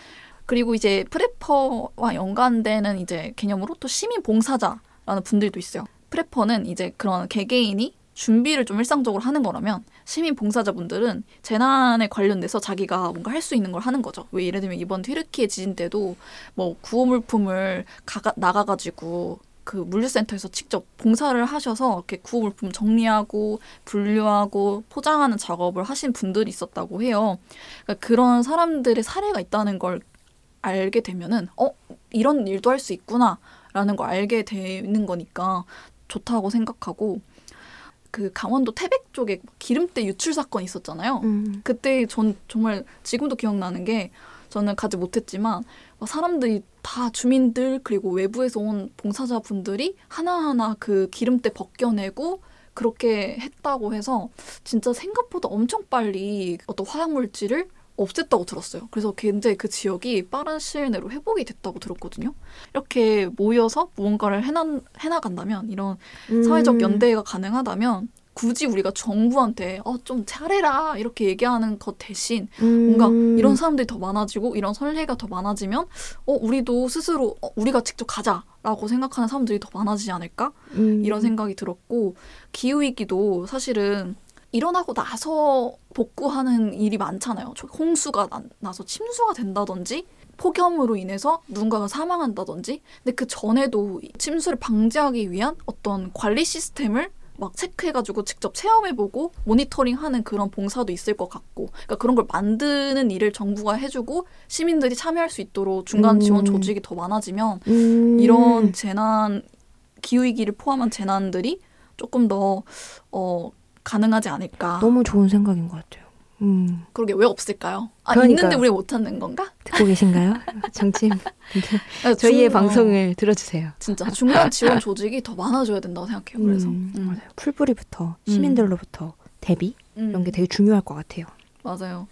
Speaker 1: 그리고 이제 프레퍼와 연관되는 이제 개념으로 또 시민 봉사자라는 분들도 있어요. 프레퍼는 이제 그런 개개인이 준비를 좀 일상적으로 하는 거라면 시민 봉사자분들은 재난에 관련돼서 자기가 뭔가 할 수 있는 걸 하는 거죠. 왜 예를 들면 이번 튀르키예 지진 때도 뭐 구호 물품을 가가, 나가가지고 그 물류센터에서 직접 봉사를 하셔서 이렇게 구호 물품 정리하고 분류하고 포장하는 작업을 하신 분들이 있었다고 해요. 그러니까 그런 사람들의 사례가 있다는 걸 알게 되면은 어 이런 일도 할 수 있구나라는 걸 알게 되는 거니까 좋다고 생각하고 그 강원도 태백 쪽에 기름때 유출 사건 있었잖아요.
Speaker 2: 음.
Speaker 1: 그때 전 정말 지금도 기억나는 게 저는 가지 못했지만 막 사람들이 다 주민들 그리고 외부에서 온 봉사자분들이 하나하나 그 기름때 벗겨내고 그렇게 했다고 해서 진짜 생각보다 엄청 빨리 어떤 화학 물질을 없앴다고 들었어요. 그래서 굉장히 그 지역이 빠른 시일 내로 회복이 됐다고 들었거든요. 이렇게 모여서 무언가를 해나, 해나간다면 이런 사회적
Speaker 2: 음.
Speaker 1: 연대가 가능하다면 굳이 우리가 정부한테 어, 좀 잘해라 이렇게 얘기하는 것 대신 뭔가
Speaker 2: 음.
Speaker 1: 이런 사람들이 더 많아지고 이런 선례가 더 많아지면 어 우리도 스스로 어, 우리가 직접 가자라고 생각하는 사람들이 더 많아지지 않을까
Speaker 2: 음.
Speaker 1: 이런 생각이 들었고 기후 위기도 사실은 일어나고 나서 복구하는 일이 많잖아요. 저 홍수가 나, 나서 침수가 된다든지 폭염으로 인해서 누군가가 사망한다든지 근데 그 전에도 이 침수를 방지하기 위한 어떤 관리 시스템을 막 체크해가지고 직접 체험해보고 모니터링하는 그런 봉사도 있을 것 같고 그러니까 그런 걸 만드는 일을 정부가 해주고 시민들이 참여할 수 있도록 중간 지원
Speaker 2: 음.
Speaker 1: 조직이 더 많아지면
Speaker 2: 음.
Speaker 1: 이런 재난 기후 위기를 포함한 재난들이 조금 더 어, 가능하지 않을까.
Speaker 2: 너무 좋은 생각인 것 같아요. 음.
Speaker 1: 그러게 왜 없을까요? 아
Speaker 2: 그러니까요.
Speaker 1: 있는데 우리 못 찾는 건가?
Speaker 2: 듣고 계신가요? 정치인
Speaker 1: 아,
Speaker 2: 저희의
Speaker 1: 중-
Speaker 2: 방송을 들어주세요.
Speaker 1: 어, 진짜 중간 지원 조직이 더 많아져야 된다고 생각해요. 그래서
Speaker 2: 음,
Speaker 1: 음.
Speaker 2: 맞아요. 풀뿌리부터 시민들로부터 대비
Speaker 1: 음,
Speaker 2: 이런 게 되게 중요할 것 같아요.
Speaker 1: 맞아요.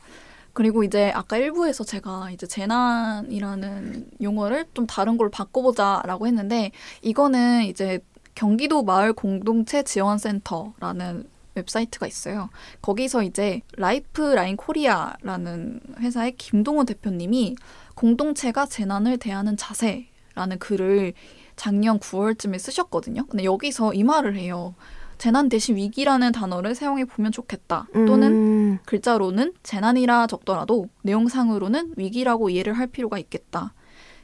Speaker 1: 그리고 이제 아까 1부에서 제가 이제 재난이라는 용어를 좀 다른 걸로 바꿔보자라고 했는데 이거는 이제 경기도 마을 공동체 지원센터라는 웹사이트가 있어요. 거기서 이제 라이프라인 코리아라는 회사의 김동훈 대표님이 공동체가 재난을 대하는 자세라는 글을 작년 9월쯤에 쓰셨거든요. 근데 여기서 이 말을 해요. 재난 대신 위기라는 단어를 사용해 보면 좋겠다. 또는
Speaker 2: 음,
Speaker 1: 글자로는 재난이라 적더라도 내용상으로는 위기라고 이해를 할 필요가 있겠다.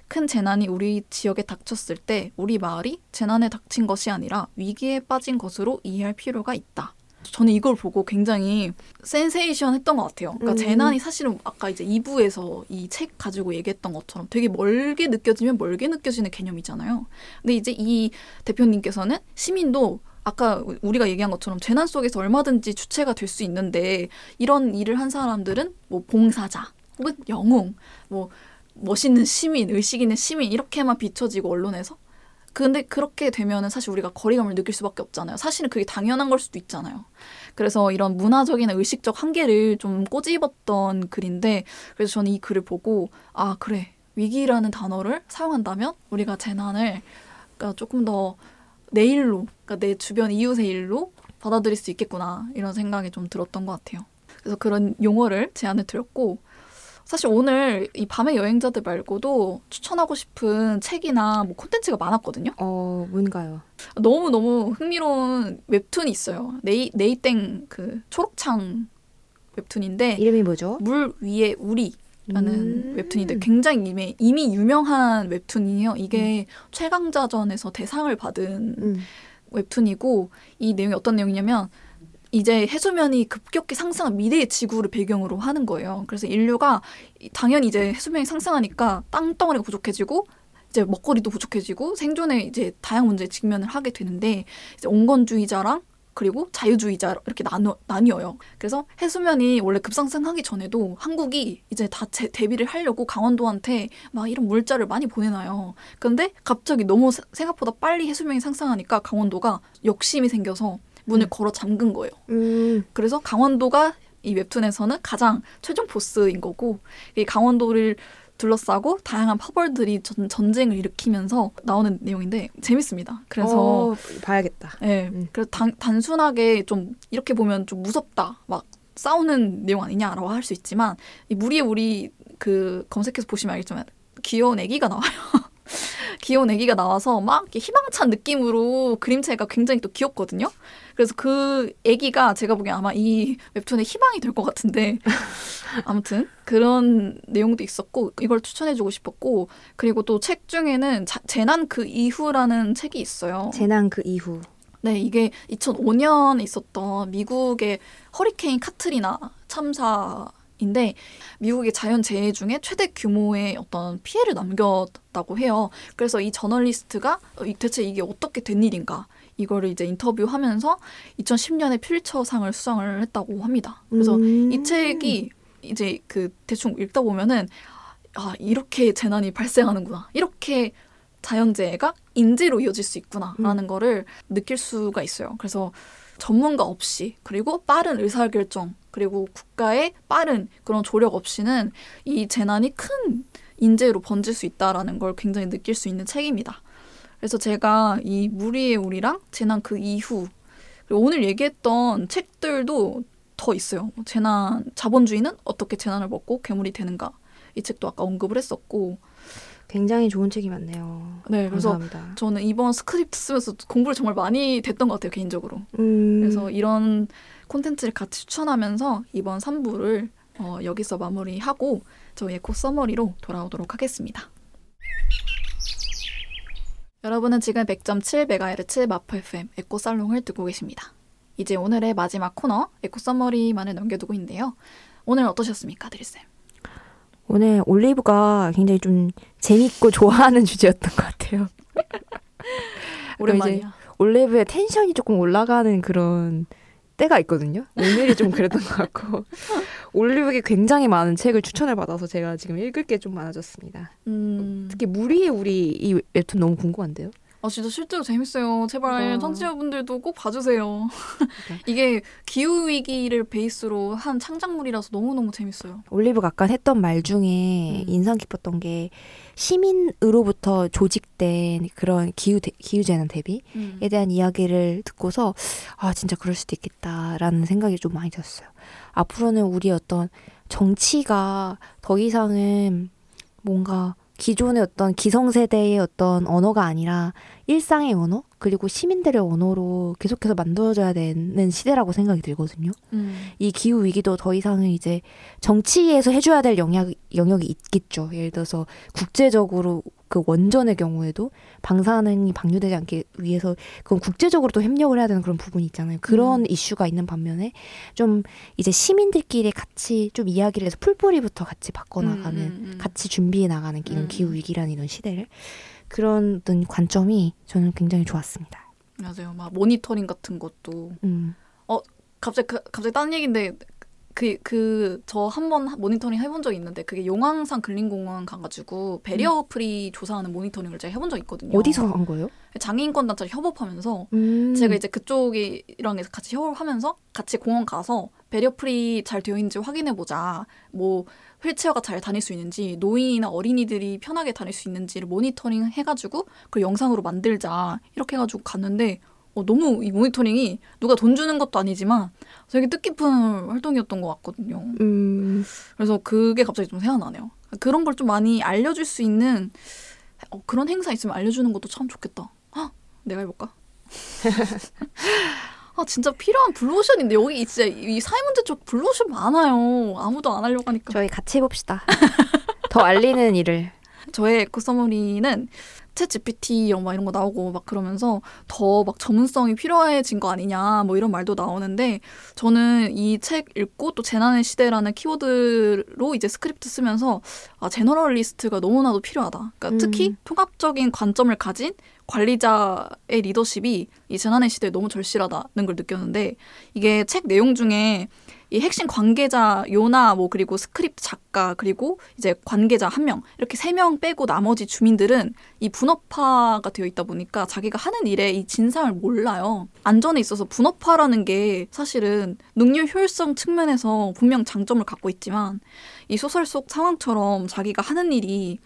Speaker 1: 큰 재난이 우리 지역에 닥쳤을 때 우리 마을이 재난에 닥친 것이 아니라 위기에 빠진 것으로 이해할 필요가 있다. 저는 이걸 보고 굉장히 센세이션 했던 것 같아요. 그러니까
Speaker 2: 음.
Speaker 1: 재난이 사실은 아까 이제 2부에서 이 책 가지고 얘기했던 것처럼 되게 멀게 느껴지면 멀게 느껴지는 개념이잖아요. 근데 이제 이 대표님께서는 시민도 아까 우리가 얘기한 것처럼 재난 속에서 얼마든지 주체가 될 수 있는데 이런 일을 한 사람들은 뭐 봉사자 혹은 영웅 뭐 멋있는 시민 의식 있는 시민 이렇게만 비춰지고 언론에서 근데 그렇게 되면은 사실 우리가 거리감을 느낄 수밖에 없잖아요. 사실은 그게 당연한 걸 수도 있잖아요. 그래서 이런 문화적이나 의식적 한계를 좀 꼬집었던 글인데 그래서 저는 이 글을 보고 아 그래 위기라는 단어를 사용한다면 우리가 재난을 그러니까 조금 더 내 일로 그러니까 내 주변 이웃의 일로 받아들일 수 있겠구나 이런 생각이 좀 들었던 것 같아요. 그래서 그런 용어를 제안을 드렸고 사실 오늘 이 밤의 여행자들 말고도 추천하고 싶은 책이나 뭐 콘텐츠가 많았거든요.
Speaker 2: 어, 뭔가요?
Speaker 1: 너무 너무 흥미로운 웹툰이 있어요. 네이 네이땡 그 초록창 웹툰인데
Speaker 2: 이름이 뭐죠?
Speaker 1: 물 위에 우리 라는
Speaker 2: 음.
Speaker 1: 웹툰인데 굉장히 이미, 이미 유명한 웹툰이에요. 이게 최강자전에서 대상을 받은
Speaker 2: 음.
Speaker 1: 웹툰이고 이 내용이 어떤 내용이냐면 이제 해수면이 급격히 상승한 미래의 지구를 배경으로 하는 거예요. 그래서 인류가 당연히 이제 해수면이 상승하니까 땅덩어리가 부족해지고 이제 먹거리도 부족해지고 생존에 이제 다양한 문제에 직면을 하게 되는데 이제 온건주의자랑 그리고 자유주의자 이렇게 나누, 나뉘어요. 그래서 해수면이 원래 급상승하기 전에도 한국이 이제 다 제, 대비를 하려고 강원도한테 막 이런 물자를 많이 보내놔요. 근데 갑자기 너무 세- 생각보다 빨리 해수면이 상승하니까 강원도가 욕심이 생겨서 문을
Speaker 2: 음.
Speaker 1: 걸어 잠근 거예요.
Speaker 2: 음.
Speaker 1: 그래서 강원도가 이 웹툰에서는 가장 최종 보스인 거고 이 강원도를 둘러싸고 다양한 파벌들이 전, 전쟁을 일으키면서 나오는 내용인데 재밌습니다. 그래서
Speaker 2: 어, 봐야겠다.
Speaker 1: 예.
Speaker 2: 음.
Speaker 1: 그래서 단, 단순하게 좀 이렇게 보면 좀 무섭다. 막 싸우는 내용 아니냐라고 할 수 있지만 이 무리의 우리 그 검색해서 보시면 알겠지만 귀여운 애기가 나와요. 귀여운 애기가 나와서 막 희망찬 느낌으로 그림체가 굉장히 또 귀엽거든요. 그래서 그 애기가 제가 보기엔 아마 이 웹툰의 희망이 될 것 같은데 아무튼 그런 내용도 있었고 이걸 추천해주고 싶었고 그리고 또 책 중에는 자- 재난 그 이후라는 책이 있어요.
Speaker 2: 재난 그 이후.
Speaker 1: 네, 이게 2005년에 있었던 미국의 허리케인 카트리나 참사 인데 미국의 자연재해 중에 최대 규모의 어떤 피해를 남겼다고 해요. 그래서 이 저널리스트가 어, 이- 대체 이게 어떻게 된 일인가 이거를 이제 인터뷰하면서 2010년에 필처상을 수상을 했다고 합니다. 그래서
Speaker 2: 음.
Speaker 1: 이 책이 이제 그 대충 읽다 보면은 아 이렇게 재난이 발생하는구나 이렇게 자연재해가 인재로 이어질 수 있구나라는 거를 느낄 수가 있어요. 그래서 전문가 없이 그리고 빠른 의사결정 그리고 국가의 빠른 그런 조력 없이는 이 재난이 큰 인재로 번질 수 있다라는 걸 굉장히 느낄 수 있는 책입니다. 그래서 제가 이 무리의 우리랑 재난 그 이후 그리고 오늘 얘기했던 책들도 더 있어요. 뭐 재난 자본주의는 어떻게 재난을 먹고 괴물이 되는가 이 책도 아까 언급을 했었고
Speaker 2: 굉장히 좋은 책이 많네요.
Speaker 1: 네 그래서
Speaker 2: 감사합니다.
Speaker 1: 저는 이번 스크립트 쓰면서 공부를 정말 많이 됐던 것 같아요 개인적으로.
Speaker 2: 음.
Speaker 1: 그래서 이런 콘텐츠를 같이 추천하면서 이번 3부를 어, 여기서 마무리하고 저희 에코 summary로 돌아오도록 하겠습니다. 여러분은 지금 100.7MHz 마포 FM 에코 살롱을 듣고 계십니다. 이제 오늘의 마지막 코너 에코 summary만을 남겨두고 있는데요. 오늘 어떠셨습니까, 드리쌤?
Speaker 2: 오늘 올리브가 굉장히 좀 재밌고 좋아하는 주제였던 것 같아요.
Speaker 1: 오랜만이야.
Speaker 2: 올리브의 tension이 조금 올라가는 그런 때가 있거든요. 오늘이 좀 그랬던 것 같고 올리브에게 굉장히 많은 책을 추천을 받아서 제가 지금 읽을 게 좀 많아졌습니다.
Speaker 1: 음,
Speaker 2: 특히 무리의 우리 이 웹툰 너무 궁금한데요.
Speaker 1: 아 진짜 실제로 재밌어요. 제발
Speaker 2: 어.
Speaker 1: 청취자분들도 꼭 봐주세요.
Speaker 2: 네.
Speaker 1: 이게 기후 위기를 베이스로 한 창작물이라서 너무 너무 재밌어요.
Speaker 2: 올리브가 아까 했던 말 중에
Speaker 1: 음.
Speaker 2: 인상 깊었던 게 시민으로부터 조직된 그런 기후 대, 기후 재난 대비에
Speaker 1: 음.
Speaker 2: 대한 이야기를 듣고서 아 진짜 그럴 수도 있겠다라는 생각이 좀 많이 들었어요. 앞으로는 우리 어떤 정치가 더 이상은 뭔가 기존의 어떤 기성세대의 어떤 언어가 아니라 일상의 언어 그리고 시민들의 언어로 계속해서 만들어져야 되는 시대라고 생각이 들거든요.
Speaker 1: 음.
Speaker 2: 이 기후 위기도 더 이상은 이제 정치에서 해줘야 될 영역 영역이 있겠죠. 예를 들어서 국제적으로 그 원전의 경우에도 방사능이 방류되지 않게 위해서 그건 국제적으로 또 협력을 해야 되는 그런 부분이 있잖아요. 그런
Speaker 1: 음.
Speaker 2: 이슈가 있는 반면에 좀 이제 시민들끼리 같이 좀 이야기를 해서 풀뿌리부터 같이 바꿔나가는
Speaker 1: 음, 음, 음.
Speaker 2: 같이 준비해 나가는 이런
Speaker 1: 음.
Speaker 2: 기후 위기라는 이런 시대를 그런 어떤 관점이 저는 굉장히 좋았습니다.
Speaker 1: 맞아요. 막 모니터링 같은 것도
Speaker 2: 음.
Speaker 1: 갑자기 그, 갑자기 딴 얘기인데 그 그 저 한 번 모니터링 해본 적이 있는데 그게 용왕산 근린공원 가가지고 barrier free 조사하는 모니터링을 제가 해본 적이 있거든요.
Speaker 2: 어디서 한 거예요?
Speaker 1: 장애인권 단체 협업하면서
Speaker 2: 음.
Speaker 1: 제가 이제 그쪽이랑 같이 협업하면서 같이 공원 가서 barrier free 잘 되어 있는지 확인해 보자. 뭐 휠체어가 잘 다닐 수 있는지 노인이나 어린이들이 편하게 다닐 수 있는지를 모니터링 해가지고 그 영상으로 만들자 이렇게 해가지고 갔는데 어, 너무 이 모니터링이 누가 돈 주는 것도 아니지만 되게 뜻깊은 활동이었던 것 같거든요.
Speaker 2: 음.
Speaker 1: 그래서 그게 갑자기 좀 생각나네요. 그런 걸 좀 많이 알려줄 수 있는 어, 그런 행사 있으면 알려주는 것도 참 좋겠다. 헉, 내가 해볼까? 아 진짜 필요한 블루오션인데 여기 진짜 이 사회 문제 쪽 블루오션 많아요. 아무도 안 하려고 하니까.
Speaker 2: 저희 같이 해봅시다. 더 알리는 일을.
Speaker 1: 저의 echo summary는 ChatGPT 막 이런 거 나오고 막 그러면서 더 막 전문성이 필요해진 거 아니냐 뭐 이런 말도 나오는데 저는 이 책 읽고 또 재난의 시대라는 키워드로 이제 스크립트 쓰면서 아 generalist가 너무나도 필요하다. 그러니까
Speaker 2: 음.
Speaker 1: 특히 통합적인 관점을 가진 관리자의 리더십이 이 재난의 시대에 너무 절실하다는 걸 느꼈는데 이게 책 내용 중에 이 핵심 관계자 요나 뭐 그리고 스크립트 작가 그리고 이제 관계자 한 명 이렇게 세 명 빼고 나머지 주민들은 이 분업화가 되어 있다 보니까 자기가 하는 일의 이 진상을 몰라요. 안전에 있어서 분업화라는 게 사실은 능률 효율성 측면에서 분명 장점을 갖고 있지만 이 소설 속 상황처럼 자기가 하는 일이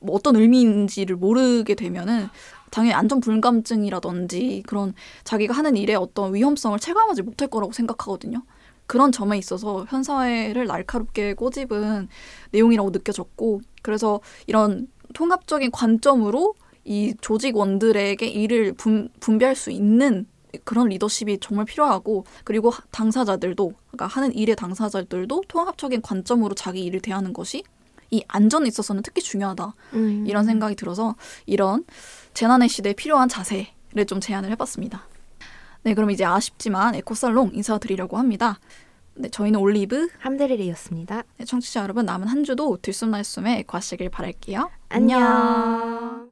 Speaker 1: 뭐 어떤 의미인지를 모르게 되면은 당연히 안전 불감증이라든지 그런 자기가 하는 일의 어떤 위험성을 체감하지 못할 거라고 생각하거든요. 그런 점에 있어서 현사회를 날카롭게 꼬집은 내용이라고 느껴졌고 그래서 이런 통합적인 관점으로 이 조직원들에게 일을 분, 분배할 수 있는 그런 리더십이 정말 필요하고 그리고 하- 당사자들도 그러니까 하는 일의 당사자들도 통합적인 관점으로 자기 일을 대하는 것이 이 안전에 있어서는 특히 중요하다
Speaker 2: 음.
Speaker 1: 이런 생각이 들어서 이런 재난의 시대에 필요한 자세를 좀 제안을 해봤습니다. 네, 그럼 이제 아쉽지만 에코살롱 인사드리려고 합니다. 네, 저희는 올리브,
Speaker 2: 함드릴이었습니다.
Speaker 1: 네, 청취자 여러분 남은 한 주도 들숨날숨에 에코하시길 바랄게요.
Speaker 2: 안녕.